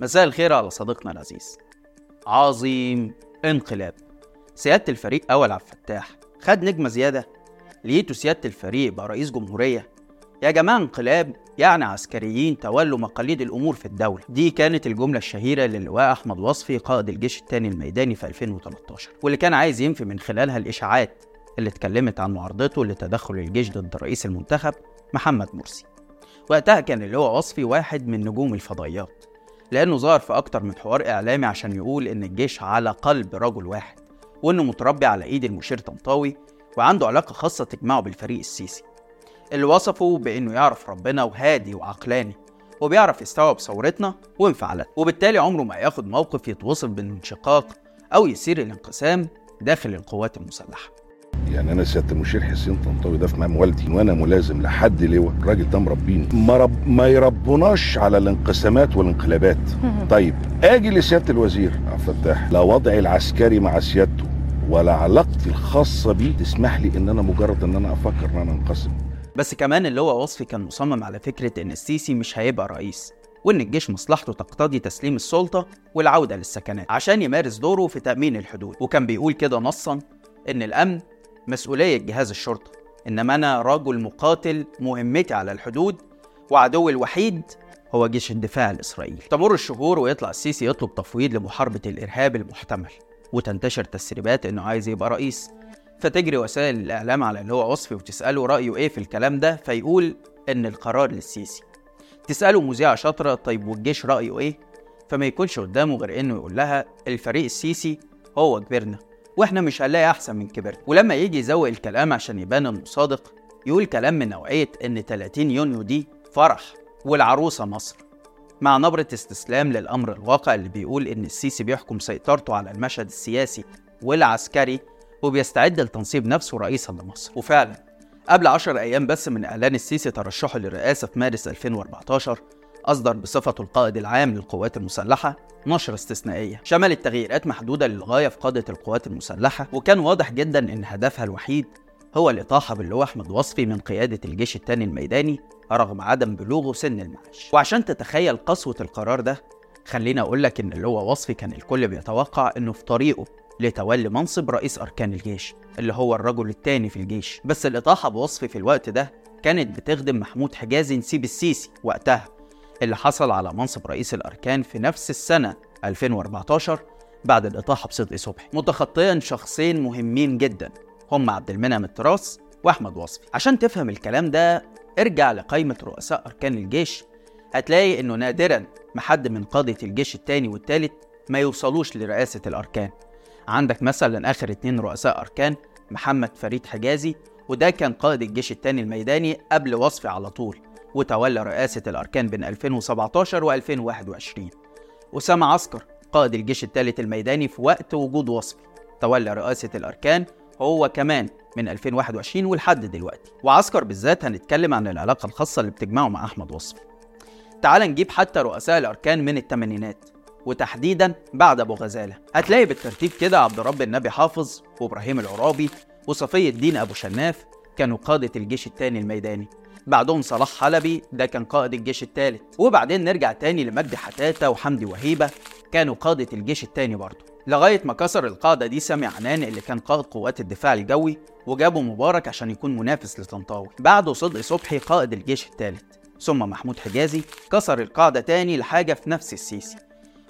مساء الخير على صديقنا العزيز. عظيم انقلاب. سيادة الفريق أول عبد الفتاح خد نجمة زيادة لقيته سيادة الفريق بقى رئيس جمهورية. يا جماعة انقلاب يعني عسكريين تولوا مقاليد الأمور في الدولة. دي كانت الجملة الشهيرة للواء أحمد وصفي قائد الجيش الثاني الميداني في 2013 واللي كان عايز ينفي من خلالها الإشاعات اللي اتكلمت عن معارضته لتدخل الجيش ضد رئيس المنتخب محمد مرسي. وقتها كان اللواء وصفي واحد من نجوم الفضائيات. لأنه ظهر في أكتر من حوار إعلامي عشان يقول إن الجيش على قلب رجل واحد وإنه متربي على إيد المشير طنطاوي وعنده علاقة خاصة تجمعه بالفريق السيسي. اللي وصفه بإنه يعرف ربنا وهادي وعقلاني وبيعرف يستوعب ثورتنا وانفعالاتنا وبالتالي عمره ما ياخد موقف يتوصف بالانشقاق أو يثير الانقسام داخل القوات المسلحة. يعني أنا سيادة المشير حسين طنطاوي ده في مقام والدي وأنا ملازم لحد لواء الراجل ده مربيني. ما, رب ما يربوناش على الانقسامات والانقلابات. طيب آجي لسيادة الوزير. عبد الفتاح لا وضعي العسكري مع سيادته ولا علاقتي الخاصة بيه. تسمح لي إن أنا مجرد إن أنا أفكر إن أنا أنقسم. بس كمان اللي هو وصفي كان مصمم على فكرة إن السيسي مش هيبقى رئيس وإن الجيش مصلحته تقتضي تسليم السلطة والعودة للسكنات عشان يمارس دوره في تأمين الحدود. وكان بيقول كده نصا إن الأمن مسؤولية جهاز الشرطة. إنما أنا رجل مقاتل مهمتي على الحدود وعدوي الوحيد هو جيش الدفاع الإسرائيلي. تمر الشهور ويطلع السيسي يطلب تفويض لمحاربة الإرهاب المحتمل وتنتشر تسريبات إنه عايز يبقى رئيس. فتجري وسائل الإعلام على اللي هو وصفي وتسأله رأيه إيه في الكلام ده فيقول إن القرار للسيسي. تسأله مذيعة شاطرة طيب والجيش رأيه إيه؟ فما يكونش قدامه غير إنه يقول لها الفريق السيسي هو كبرنا. وإحنا مش هنلاقي أحسن من كبرنا ولما يجي يزوق الكلام عشان يبان إنه صادق يقول كلام من نوعية إن 30 يونيو دي فرح والعروسة مصر مع نبرة استسلام للأمر الواقع اللي بيقول إن السيسي بيحكم سيطرته على المشهد السياسي والعسكري وبيستعد لتنصيب نفسه رئيسا لمصر. وفعلا قبل 10 أيام بس من إعلان السيسي ترشحه للرئاسة في مارس 2014 أصدر بصفته القائد العام للقوات المسلحة نشرة استثنائية. شملت تغييرات محدودة للغاية في قادة القوات المسلحة وكان واضح جدا إن هدفها الوحيد هو الإطاحة باللواء أحمد وصفي من قيادة الجيش الثاني الميداني رغم عدم بلوغه سن المعاش. وعشان تتخيل قسوة القرار ده خليني أقول لك إن اللواء وصفي كان الكل بيتوقع إنه في طريقه لتولي منصب رئيس أركان الجيش اللي هو الرجل الثاني في الجيش. بس الإطاحة بوصفي في الوقت ده كانت بتخدم محمود حجازي نسيب السيسي وقتها. اللي حصل على منصب رئيس الأركان في نفس السنة 2014 بعد الإطاحة بصدقي صبحي. متخطيا شخصين مهمين جدا هم عبد المنعم التراس وأحمد وصفي. عشان تفهم الكلام ده ارجع لقائمة رؤساء أركان الجيش. هتلاقي إنه نادرا ما حد من قادة الجيش التاني والتالت ما يوصلوش لرئاسة الأركان. عندك مثلا آخر اتنين رؤساء أركان محمد فريد حجازي وده كان قائد الجيش التاني الميداني قبل وصفي على طول. وتولى رئاسة الأركان بين 2017 و 2021 أسامة عسكر قائد الجيش الثالث الميداني في وقت وجود وصفي تولى رئاسة الأركان هو كمان من 2021 ولحد دلوقتي. وعسكر بالذات هنتكلم عن العلاقة الخاصة اللي بتجمعه مع أحمد وصفي تعال نجيب حتى رؤساء الأركان من الثمانينات وتحديدا بعد أبو غزالة. هتلاقي بالترتيب كده عبد رب النبي حافظ وإبراهيم العرابي وصفي الدين أبو شناف كانوا قادة الجيش الثاني الميداني. بعدهم صلاح حلبي ده كان قائد الجيش الثالث وبعدين نرجع تاني لمجدي حتاتة وحمدي وهيبة كانوا قادة الجيش الثاني برضه. لغاية ما كسر القاعدة دي سامي عنان اللي كان قائد قوات الدفاع الجوي وجابوا مبارك عشان يكون منافس لطنطاوي. بعده صدقي صبحي قائد الجيش الثالث ثم محمود حجازي كسر القاعدة تاني لحاجة في نفس السيسي.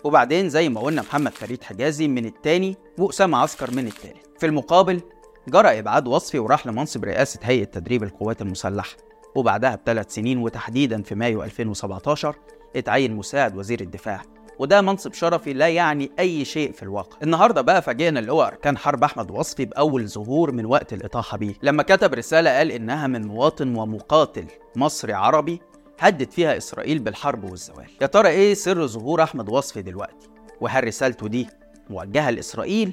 وبعدين زي ما قلنا محمد فريد حجازي من التاني وأسامة عسكر من التالت. في المقابل جرى إبعاد وصفي وراح لمنصب رئاسة هيئة تدريب القوات المسلحة. وبعدها بثلاث سنين وتحديدا في مايو 2017 اتعين مساعد وزير الدفاع. وده منصب شرفي لا يعني أي شيء في الواقع. النهاردة بقى فاجئنا اللي هو أركان حرب أحمد وصفي بأول ظهور من وقت الإطاحة بيه. لما كتب رسالة قال إنها من مواطن ومقاتل مصري عربي هدد فيها إسرائيل بالحرب والزوال. يا ترى إيه سر ظهور أحمد وصفي دلوقتي؟ وهل رسالته دي موجهة لإسرائيل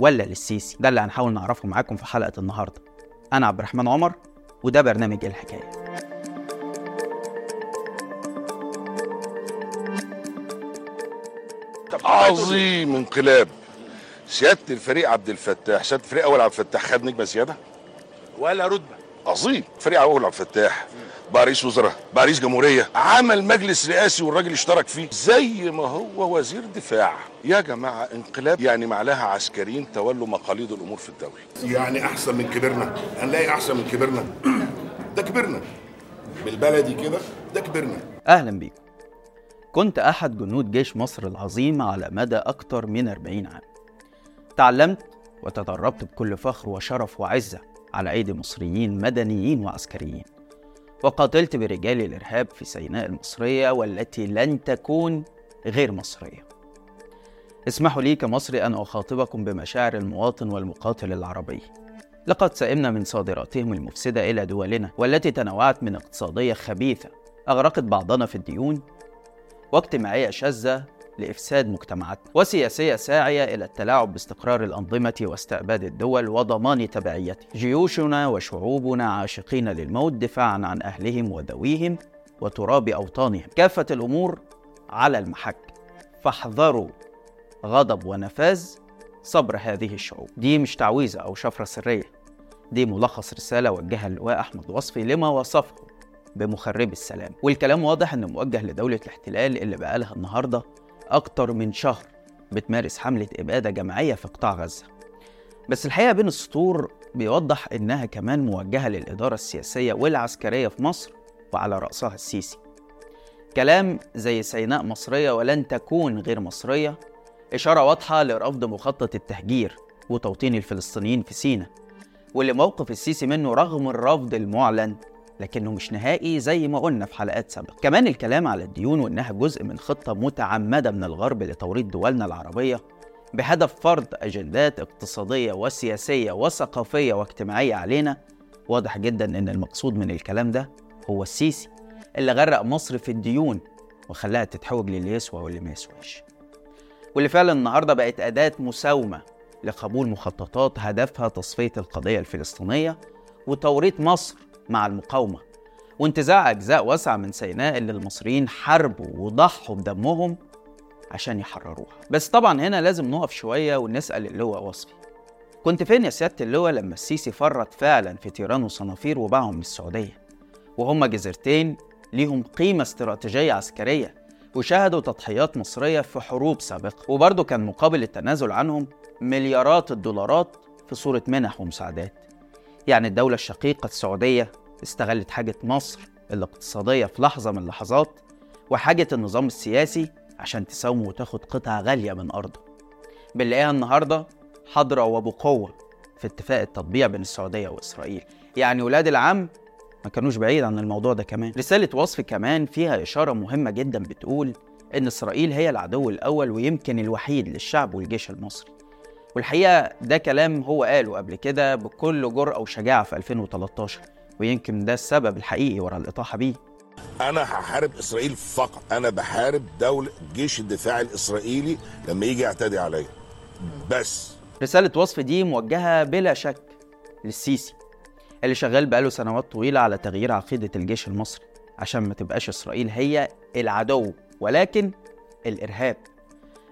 ولا للسيسي؟ ده اللي هنحاول نعرفه معاكم في حلقة النهاردة. أنا عبد الرحمن عمر وده برنامج الحكاية. عظيم انقلاب. سيادة الفريق عبد الفتاح سيادة الفريق أول عبد الفتاح خد نجمة زيادة؟ ولا رتبة. عظيم. فريق أول عبد الفتاح. بقى رئيس وزراء. بقى رئيس جمهورية. عمل مجلس رئاسي والراجل اشترك فيه. زي ما هو وزير دفاع. يا جماعة انقلاب يعني معلها عسكريين تولوا مقاليد الأمور في الدولة. يعني أحسن من كبرنا. هنلاقي أحسن من كبرنا. ده كبرنا. بالبلدي كده ده كبرنا. أهلا بيكم كنت أحد جنود جيش مصر العظيم على مدى أكثر من 40 عام. تعلمت وتدربت بكل فخر وشرف وعزة على أيدي مصريين مدنيين وعسكريين. وقاتلت برجال الإرهاب في سيناء المصرية والتي لن تكون غير مصرية. اسمحوا لي كمصري أن أخاطبكم بمشاعر المواطن والمقاتل العربي. لقد سئمنا من صادراتهم المفسدة إلى دولنا والتي تنوعت من اقتصادية خبيثة. أغرقت بعضنا في الديون واجتماعية شاذة لإفساد مجتمعاتنا وسياسية ساعية إلى التلاعب باستقرار الأنظمة واستعباد الدول وضمان تبعيتها جيوشنا وشعوبنا عاشقين للموت دفاعا عن أهلهم وذويهم وتراب أوطانهم. كافة الأمور على المحك. فاحذروا غضب ونفاذ صبر هذه الشعوب. دي مش تعويذة أو شفرة سرية. دي ملخص رسالة وجهها اللواء أحمد وصفي لما وصفه بمخربي السلام. والكلام واضح إنه موجه لدولة الاحتلال اللي بقالها النهاردة أكتر من شهر بتمارس حملة إبادة جماعية في قطاع غزة. بس الحقيقة بين السطور بيوضح إنها كمان موجهة للإدارة السياسية والعسكرية في مصر وعلى رأسها السيسي. كلام زي سيناء مصرية ولن تكون غير مصرية إشارة واضحة لرفض مخطط التهجير وتوطين الفلسطينيين في سيناء واللي موقف السيسي منه رغم الرفض المعلن لكنه مش نهائي زي ما قلنا في حلقات سابقة. كمان الكلام على الديون وإنها جزء من خطة متعمدة من الغرب لتوريط دولنا العربية بهدف فرض أجندات اقتصادية وسياسية وثقافية واجتماعية علينا. واضح جدا إن المقصود من الكلام ده هو السيسي اللي غرق مصر في الديون وخلاها تتحوج للي يسوى واللي ما يسواش. واللي فعلا النهارده بقت أداة مساومة لقبول مخططات هدفها تصفية القضية الفلسطينية وتوريط مصر مع المقاومة. وانتزاع أجزاء واسعة من سيناء اللي المصريين حاربوا وضحوا بدمهم عشان يحرروها. بس طبعا هنا لازم نقف شوية ونسأل اللواء وصفي. كنت فين يا سيادة اللواء لما السيسي فرط فعلا في تيران وصنافير وباعهم من السعودية وهم جزيرتين ليهم قيمة استراتيجية عسكرية وشاهدوا تضحيات مصرية في حروب سابقة. وبرضه كان مقابل التنازل عنهم مليارات الدولارات في صورة منح ومساعدات. يعني الدولة الشقيقة السعودية استغلت حاجة مصر الاقتصادية في لحظة من اللحظات وحاجة النظام السياسي عشان تساومه وتاخد قطعة غالية من أرضه. بنلاقيها النهاردة حاضرة وبقوة في اتفاق التطبيع بين السعودية وإسرائيل. يعني ولاد العم ما كانوش بعيد عن الموضوع ده كمان. رسالة وصف كمان فيها إشارة مهمة جدا بتقول إن إسرائيل هي العدو الأول ويمكن الوحيد للشعب والجيش المصري. والحقيقة ده كلام هو قاله قبل كده بكل جرأة وشجاعة في 2013 ويمكن ده السبب الحقيقي ورا الإطاحة بيه. أنا هحارب إسرائيل فقط. أنا بحارب دولة جيش الدفاع الإسرائيلي لما يجي يعتدي عليا. بس. رسالة وصف دي موجهة بلا شك للسيسي اللي شغال بقاله سنوات طويلة على تغيير عقيدة الجيش المصري عشان ما تبقاش إسرائيل هي العدو ولكن الإرهاب.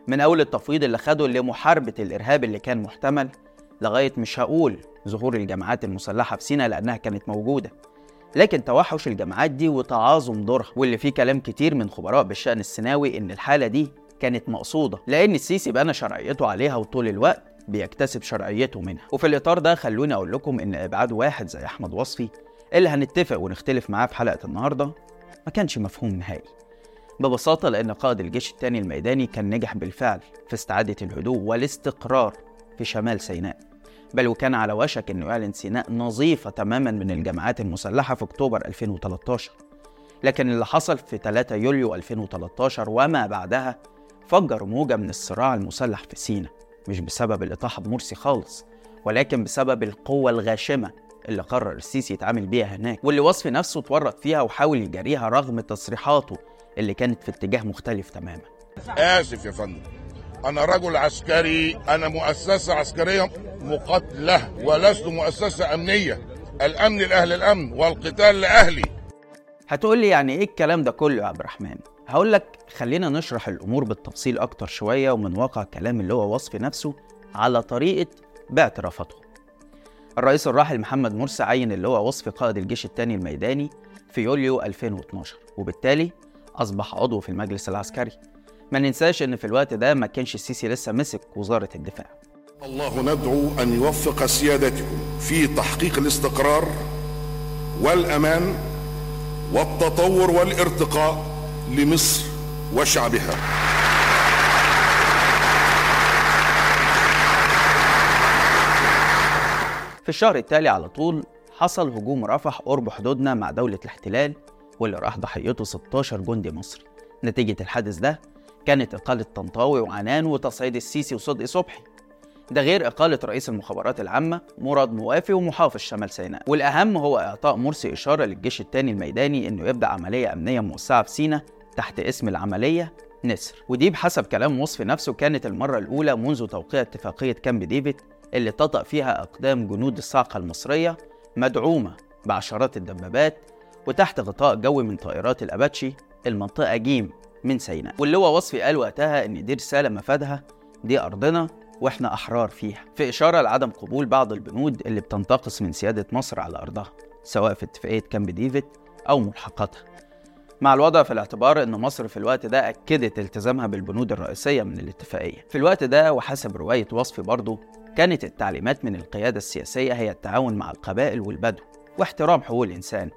من أول التفويض اللي خده لمحاربة الإرهاب اللي كان محتمل لغاية مش هقول ظهور الجماعات المسلحة في سيناء لأنها كانت موجودة. لكن توحش الجماعات دي وتعاظم دورها واللي فيه كلام كتير من خبراء بالشأن السيناوي إن الحالة دي كانت مقصودة لأن السيسي بنى شرعيته عليها وطول الوقت بيكتسب شرعيته منها. وفي الإطار ده خلوني أقول لكم إن إبعاد واحد زي أحمد وصفي اللي هنتفق ونختلف معاه في حلقة النهاردة ما كانش مفهوم نهائي. ببساطة لأن قائد الجيش الثاني الميداني كان نجح بالفعل في استعادة الهدوء والاستقرار في شمال سيناء. بل وكان على وشك أنه يعلن سيناء نظيفة تماما من الجماعات المسلحة في أكتوبر 2013 لكن اللي حصل في 3 يوليو 2013 وما بعدها فجر موجة من الصراع المسلح في سيناء. مش بسبب الإطاحة بمرسي خالص ولكن بسبب القوة الغاشمة اللي قرر السيسي يتعامل بيها هناك واللي وصفي نفسه اتورط فيها وحاول يجاريها رغم تصريحاته اللي كانت في اتجاه مختلف تماما. آسف يا فندم. أنا رجل عسكري أنا مؤسسة عسكرية مقاتلة ولست مؤسسة أمنية. الأمن لأهل الأمن والقتال لأهلي. هتقول لي يعني إيه الكلام ده كله يا عبد الرحمن؟ هقول لك خلينا نشرح الأمور بالتفصيل أكتر شوية ومن واقع كلام اللي هو وصفي نفسه على طريقة باعترافاته الرئيس الراحل محمد مرسي عين اللي هو وصفي قائد الجيش الثاني الميداني في يوليو 2012 وبالتالي أصبح عضو في المجلس العسكري. ما ننساش إن في الوقت ده ما كانش السيسي لسه مسك وزارة الدفاع. الله ندعو أن يوفق سيادتكم في تحقيق الاستقرار والأمان والتطور والارتقاء لمصر وشعبها. في الشهر التالي على طول حصل هجوم رفح قرب حدودنا مع دولة الاحتلال واللي راح ضحيته 16 جندي مصري. نتيجة الحادث ده كانت إقالة طنطاوي وعنان وتصعيد السيسي وصدقي صبحي. ده غير إقالة رئيس المخابرات العامة مراد موافي ومحافظ شمال سيناء. والأهم هو إعطاء مرسي إشارة للجيش الثاني الميداني إنه يبدأ عملية أمنية موسعة في سيناء تحت اسم العملية نسر. ودي بحسب كلام وصفي نفسه كانت المرة الأولى منذ توقيع اتفاقية كامب ديفيد اللي تطأ فيها أقدام جنود الصاعقة المصرية مدعومة بعشرات الدبابات وتحت غطاء جوي من طائرات الأباتشي المنطقة جيم من سيناء. واللي هو وصفي قال وقتها إن دي رسالة مفادها دي أرضنا وإحنا أحرار فيها. في إشارة لعدم قبول بعض البنود اللي بتنتقص من سيادة مصر على أرضها سواء في اتفاقية كامب ديفيد أو ملحقاتها. مع الوضع في الاعتبار إن مصر في الوقت ده أكدت التزامها بالبنود الرئيسية من الاتفاقية. في الوقت ده وحسب رواية وصفي برضه كانت التعليمات من القيادة السياسية هي التعاون مع القبائل والبدو واحترام حقوق الإنسان.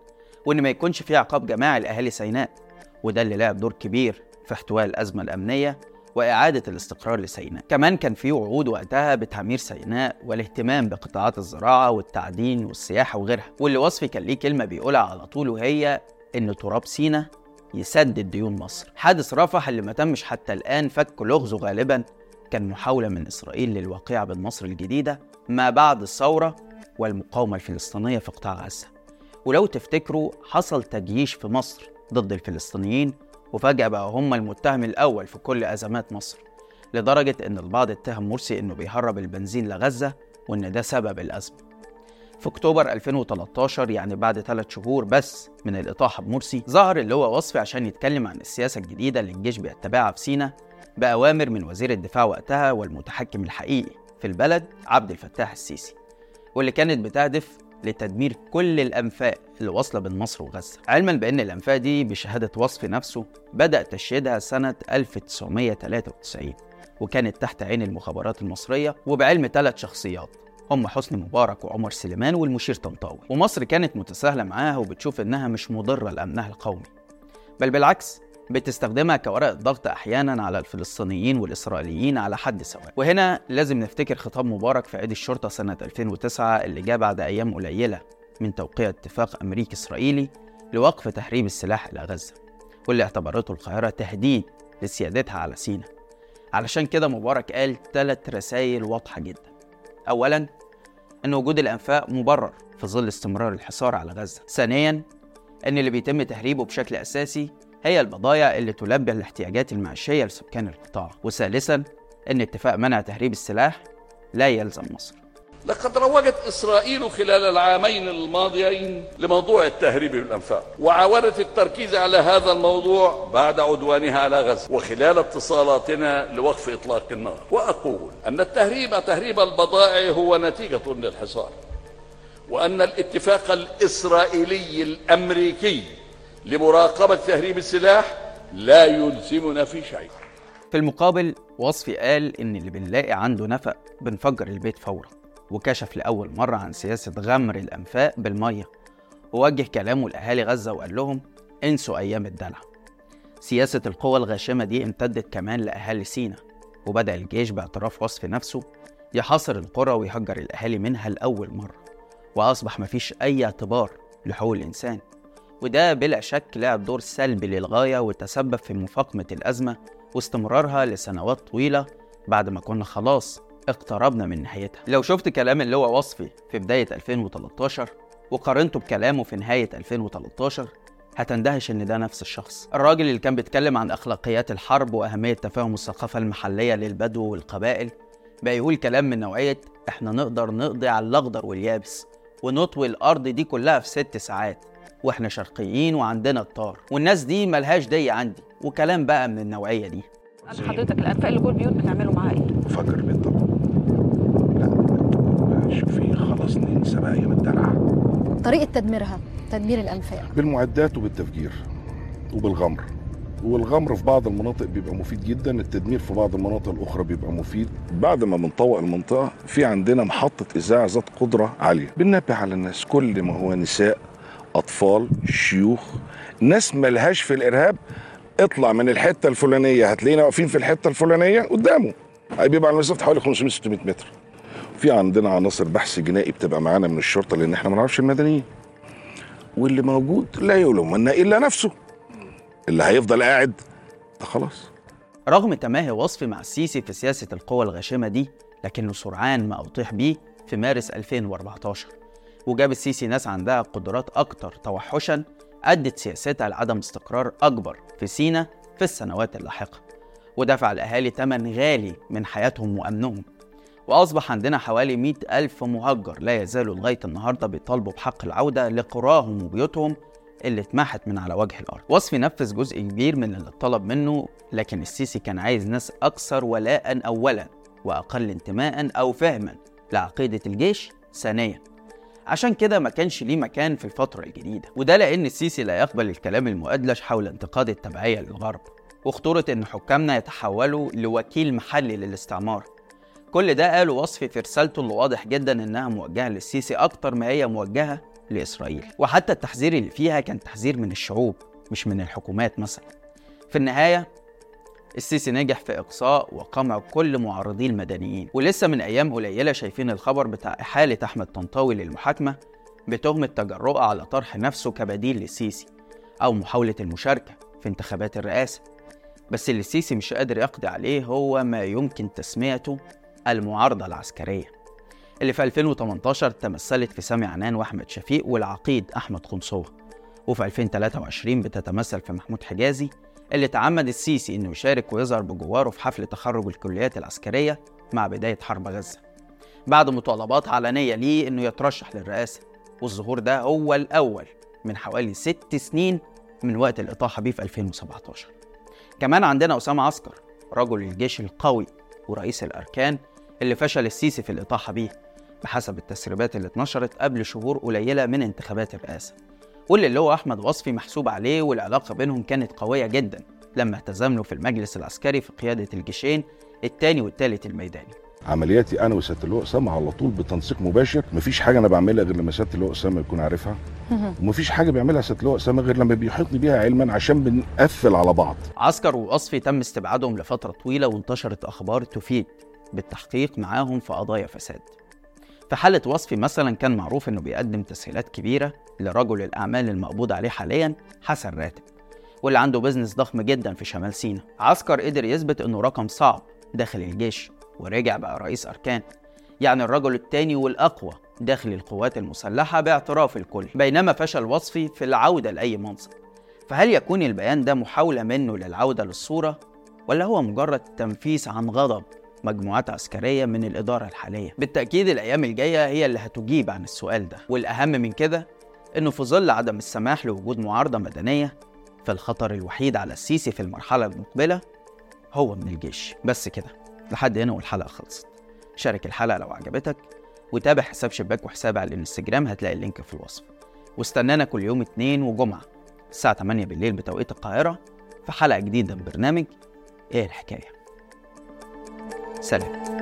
وإن ما يكونش في عقاب جماعي لأهالي سيناء. وده اللي لعب دور كبير في احتواء الأزمة الأمنية وإعادة الاستقرار لسيناء. كمان كان في وعود وقتها بتعمير سيناء والاهتمام بقطاعات الزراعة والتعدين والسياحة وغيرها. واللي وصفي كان ليه كلمة بيقولها على طول وهي إن تراب سيناء يسدد ديون مصر. حادث رفح اللي ما تمش حتى الآن فك لغزه غالبا كان محاولة من إسرائيل للواقعة بين مصر الجديدة ما بعد الثورة والمقاومة الفلسطينية في قطاع غزة. ولو تفتكروا حصل تجييش في مصر ضد الفلسطينيين وفجأة بقى هم المتهم الأول في كل أزمات مصر لدرجة إن البعض اتهم مرسي إنه بيهرب البنزين لغزة وإن ده سبب الأزمة. في أكتوبر 2013 يعني بعد ثلاث شهور بس من الإطاحة بمرسي ظهر اللي هو وصفي عشان يتكلم عن السياسة الجديدة اللي الجيش بيتبعها في سينا بأوامر من وزير الدفاع وقتها والمتحكم الحقيقي في البلد عبد الفتاح السيسي واللي كانت بتهدف لتدمير كل الأنفاق اللي واصلة بين مصر وغزة. علما بأن الأنفاق دي بشهادة وصف نفسه بدأ تشييدها سنة 1993 وكانت تحت عين المخابرات المصرية وبعلم ثلاث شخصيات هم حسني مبارك وعمر سليمان والمشير طنطاوي. ومصر كانت متساهلة معاها وبتشوف إنها مش مضرة لأمنها القومي. بل بالعكس بتستخدمها كورقة ضغط أحيانا على الفلسطينيين والإسرائيليين على حد سواء. وهنا لازم نفتكر خطاب مبارك في عيد الشرطة سنة 2009 اللي جاء بعد أيام قليلة من توقيع اتفاق أمريكي إسرائيلي لوقف تهريب السلاح إلى غزة واللي اعتبرته القاهرة تهديد لسيادتها على سيناء علشان كده مبارك قال ثلاث رسائل واضحة جدا. أولا أن وجود الأنفاق مبرر في ظل استمرار الحصار على غزة. ثانيا أن اللي بيتم تهريبه بشكل أساسي هي البضائع اللي تلبي الاحتياجات المعيشية لسكان القطاع. وثالثا أن اتفاق منع تهريب السلاح لا يلزم مصر. لقد روجت إسرائيل خلال العامين الماضيين لموضوع التهريب بالأنفاق وعاودت التركيز على هذا الموضوع بعد عدوانها على غزة وخلال اتصالاتنا لوقف إطلاق النار. وأقول أن التهريب تهريب البضائع هو نتيجة للحصار وأن الاتفاق الإسرائيلي الأمريكي لمراقبة تهريب السلاح لا يلزمنا في شيء. في المقابل وصفي قال إن اللي بنلاقي عنده نفق بنفجر البيت فورا وكشف لأول مرة عن سياسة غمر الأنفاق بالمية ووجه كلامه لأهالي غزة وقال لهم انسوا أيام الدلع. سياسة القوى الغاشمة دي امتدت كمان لأهالي سينا وبدأ الجيش باعتراف وصف نفسه يحاصر القرى ويهجر الأهالي منها لأول مرة وأصبح مفيش أي اعتبار لحقوق الإنسان. وده بلا شك لعب دور سلبي للغاية وتسبب في مفاقمة الأزمة واستمرارها لسنوات طويلة بعد ما كنا خلاص اقتربنا من نهايتها. لو شفت كلام اللي هو وصفي في بداية 2013 وقارنته بكلامه في نهاية 2013 هتندهش إن ده نفس الشخص. الراجل اللي كان بيتكلم عن أخلاقيات الحرب وأهمية تفاهم الثقافة المحلية للبدو والقبائل بقى يقول كلام من نوعية إحنا نقدر نقضي على الأخضر واليابس ونطوي الأرض دي كلها في ست ساعات. وإحنا شرقيين وعندنا الطار والناس دي ملهاش دي عندي وكلام بقى من النوعية دي. قال حضرتك الأنفاق اللي جوه البيوت بتعملوا معاها إيه؟ فجر البيت طبعا لا شوفي خلاص ننسى بقى أيام الدلع. طريقة تدميرها تدمير الأنفاق. بالمعدات وبالتفجير وبالغمر. والغمر في بعض المناطق بيبقى مفيد جدا التدمير في بعض المناطق الأخرى بيبقى مفيد. بعد ما بنطوق المنطقة في عندنا محطة إذاعة ذات قدرة عالية بننبه على الناس كل ما هو نساء أطفال شيوخ ناس ملهاش في الإرهاب اطلع من الحتة الفلانية هتلاقينا واقفين في الحتة الفلانية قدامه. بيبقى على مسافه حوالي 500 600 متر. في عندنا عناصر بحث جنائي بتبقى معانا من الشرطة لأن إحنا ما نعرفش المدنيين. واللي موجود لا يلومن إلا نفسه. اللي هيفضل قاعد ده خلاص. رغم تماهي وصفي مع السيسي في سياسة القوى الغاشمة دي لكنه سرعان ما أطيح بيه في مارس 2014 وجاب السيسي ناس عندها قدرات أكتر توحشا أدت سياستها لعدم استقرار أكبر في سينا في السنوات اللاحقة ودفع الأهالي ثمن غالي من حياتهم وأمنهم. وأصبح عندنا حوالي 100 ألف مهجر لا يزالوا لغاية النهاردة بيطالبوا بحق العودة لقراهم وبيوتهم اللي اتمحت من على وجه الأرض. وصفي نفذ جزء كبير من اللي اتطلب منه لكن السيسي كان عايز ناس أكثر ولاء أولا وأقل انتماء أو فهما لعقيدة الجيش ثانيا. عشان كده ما كانش ليه مكان في الفترة الجديدة. وده لأن السيسي لا يقبل الكلام المؤدلج حول انتقاد التبعية للغرب. وخطورة إن حكامنا يتحولوا لوكيل محلي للاستعمار. كل ده قاله وصفي في رسالته اللي واضح جدا إنها موجهة للسيسي أكتر ما هي موجهة لإسرائيل. وحتى التحذير اللي فيها كان تحذير من الشعوب مش من الحكومات مثلا. في النهاية السيسي نجح في إقصاء وقمع كل معارضي المدنيين. ولسه من أيام قليلة شايفين الخبر بتاع إحالة أحمد طنطاوي للمحاكمة بتهمة تجرؤه على طرح نفسه كبديل للسيسي أو محاولة المشاركة في انتخابات الرئاسة. بس اللي السيسي مش قادر يقضي عليه هو ما يمكن تسميته المعارضة العسكرية. اللي في 2018 تمثلت في سامي عنان وأحمد شفيق والعقيد أحمد خنصوة وفي 2023 بتتمثل في محمود حجازي اللي تعمد السيسي إنه يشارك ويظهر بجواره في حفل تخرج الكليات العسكرية مع بداية حرب غزة. بعد مطالبات علنية ليه إنه يترشح للرئاسة والظهور ده هو الأول من حوالي ست سنين من وقت الإطاحة بيه في 2017. كمان عندنا أسامة عسكر رجل الجيش القوي ورئيس الأركان اللي فشل السيسي في الإطاحة بيه بحسب التسريبات اللي اتنشرت قبل شهور قليلة من انتخابات الرئاسة. واللي اللي هو أحمد وصفي محسوب عليه والعلاقة بينهم كانت قوية جدا لما اهتزموا في المجلس العسكري في قيادة الجيشين الثاني والثالث الميداني. عملياتي أنا وسيادة اللواء اسامه على طول بتنسيق مباشر. مفيش حاجة أنا بعملها غير لما سيادة اللواء اسامه يكون عارفها. ومفيش حاجة بيعملها سيادة اللواء اسامه غير لما بيحيطني بيها علما عشان بنقفل على بعض. عسكر ووصفي تم استبعادهم لفترة طويلة وانتشرت أخبار تفيد بالتحقيق معاهم في قضايا فساد. في حالة وصفي مثلا كان معروف إنه بيقدم تسهيلات كبيرة لرجل الأعمال المقبوض عليه حاليا حسن راتب واللي عنده بزنس ضخم جدا في شمال سيناء. عسكر قدر يثبت إنه رقم صعب داخل الجيش ورجع بقى رئيس أركان. يعني الرجل الثاني والأقوى داخل القوات المسلحة باعتراف الكل بينما فشل وصفي في العودة لأي منصب. فهل يكون البيان ده محاولة منه للعودة للصورة ولا هو مجرد تنفيس عن غضب؟ مجموعات عسكرية من الإدارة الحالية. بالتأكيد الأيام الجاية هي اللي هتجيب عن السؤال ده. والأهم من كده إنه في ظل عدم السماح لوجود معارضة مدنية فالخطر الوحيد على السيسي في المرحلة المقبلة هو من الجيش. بس كده لحد هنا والحلقة خلصت. شارك الحلقة لو عجبتك وتابع حساب شباك وحسابي على الانستجرام هتلاقي اللينك في الوصف. واستنانا كل يوم اثنين وجمعة الساعة 8 بالليل بتوقيت القاهرة في حلقة جديدة من برنامج إيه الحكاية؟ سلام.